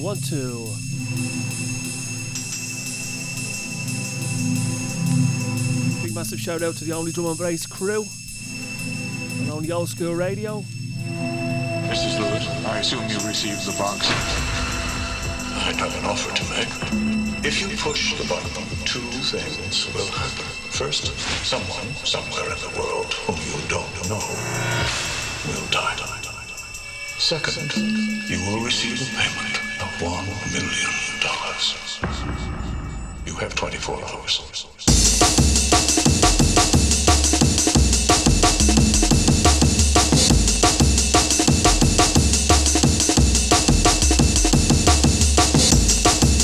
two, one, two. Big massive shout out to the Only Drum and Bass crew on Only Old Skool Radio. Mrs. Lewis, I assume you received the box. I'd have an offer to make. If you push the button, two things will happen. First, someone somewhere in the world whom you don't know will die. Second, you will receive a payment of one million dollars. You have 24 hours.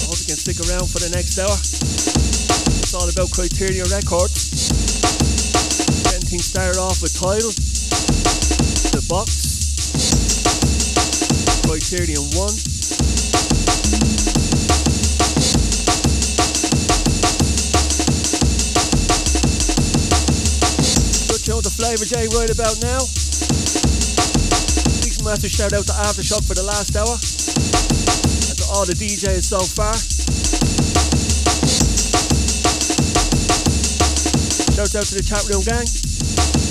Hope you can stick around for the next hour. It's all about Criterion Records. Getting things started off with Tidal, The Box, Criterion 1. Flavor J right about now. Big massive shout out to Aftershock for the last hour and to all the DJs so far. Shout out to the chat room gang.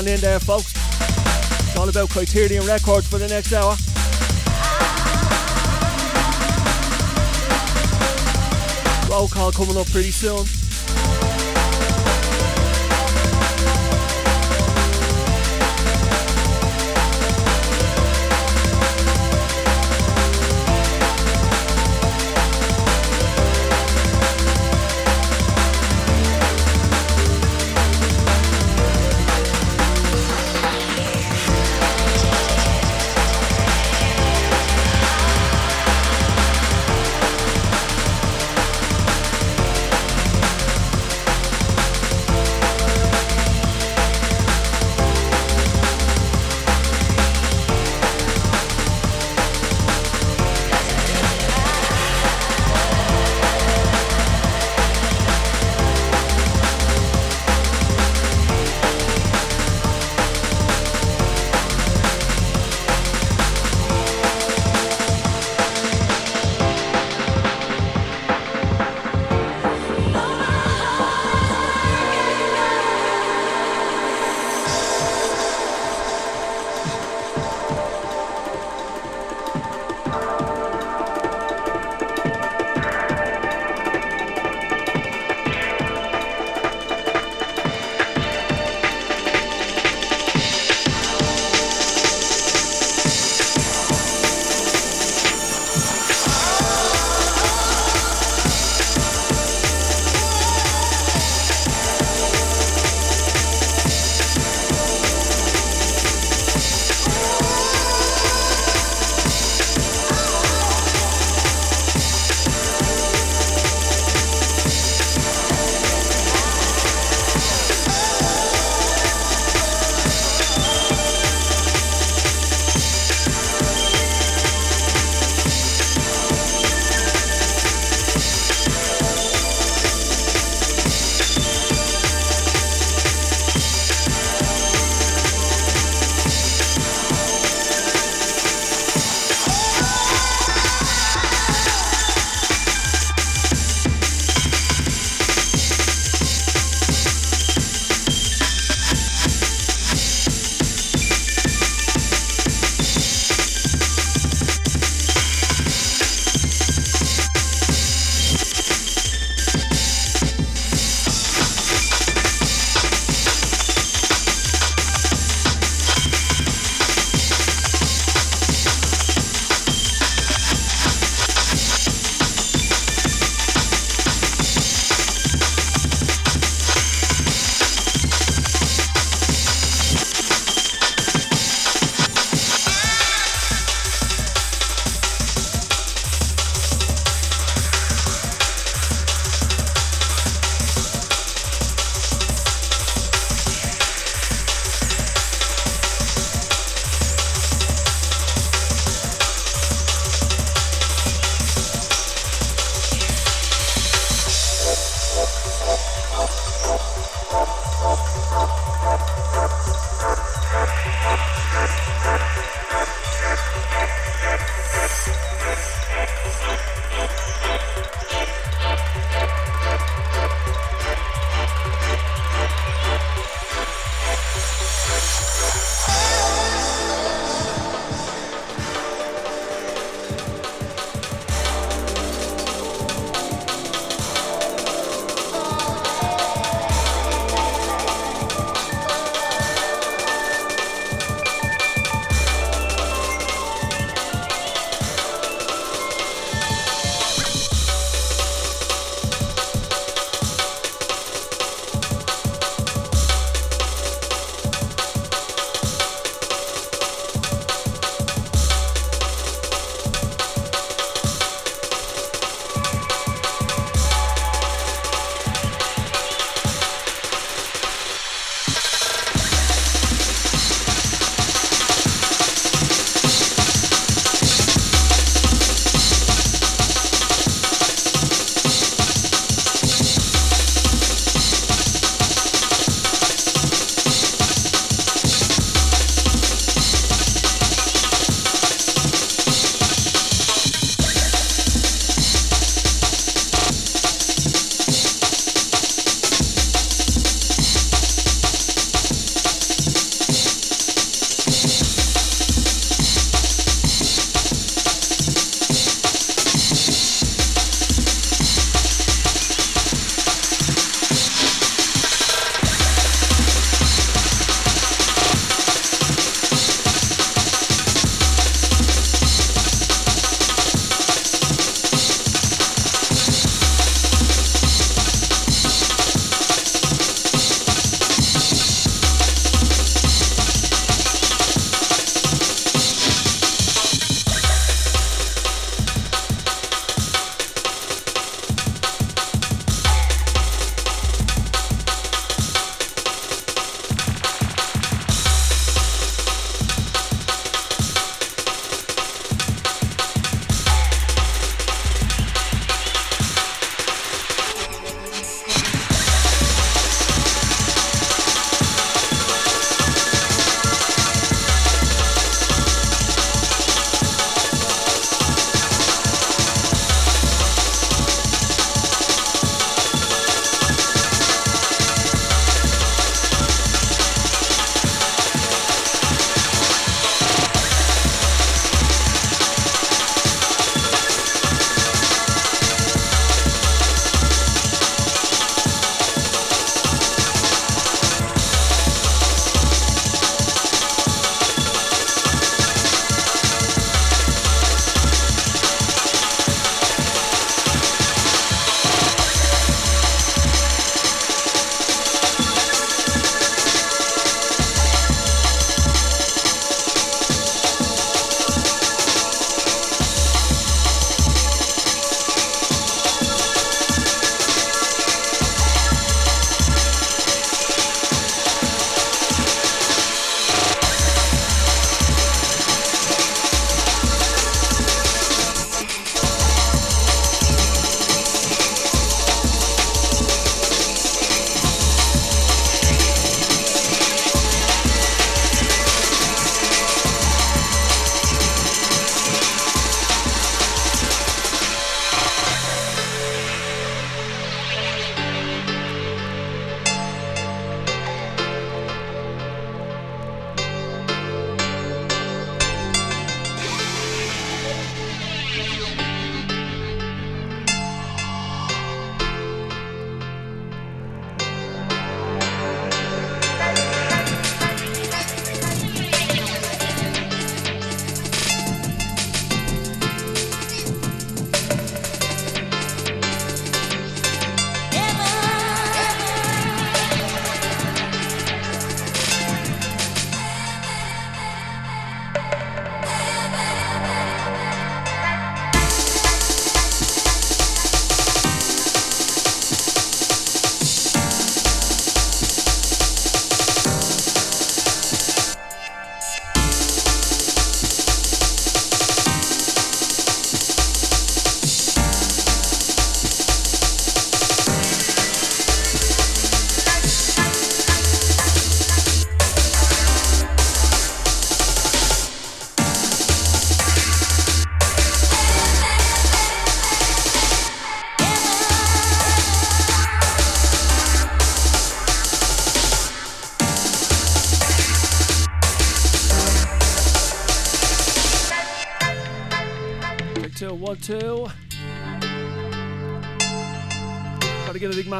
On in there, folks. It's all about Criterion Records for the next hour. Roll call coming up pretty soon.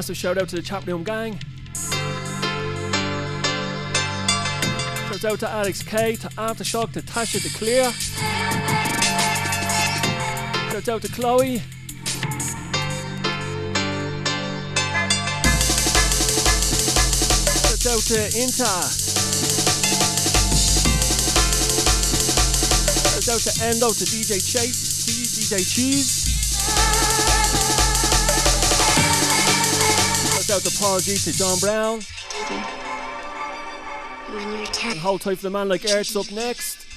Massive shout out to the Chatroom gang. Shout out to Alex K, to Aftershock, to Tasha, to Clear. Shout out to Chloe. Shout out to Inta. Shout out to Endo, to DJ Chase, to DJ Cheese. Out to Paul to John Brown. And hold tight for the man like Ertz up next.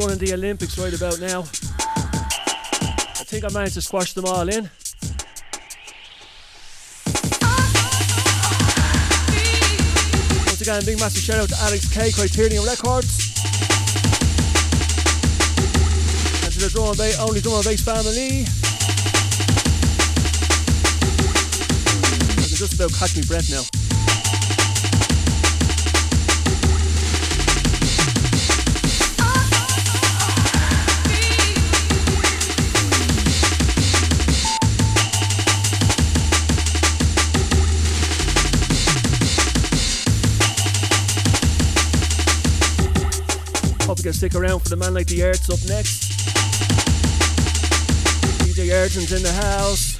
Running the Olympics right about now. I think I managed to squash them all in. Once again, big massive shout out to Alex K, Criterion Records. And to the drum and bass, only drum and bass family. I can just about catch me breath now. Stick around for the man like the Arts up next. DJ Arton's in the house.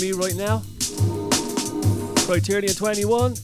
Me right now. Criterion 21.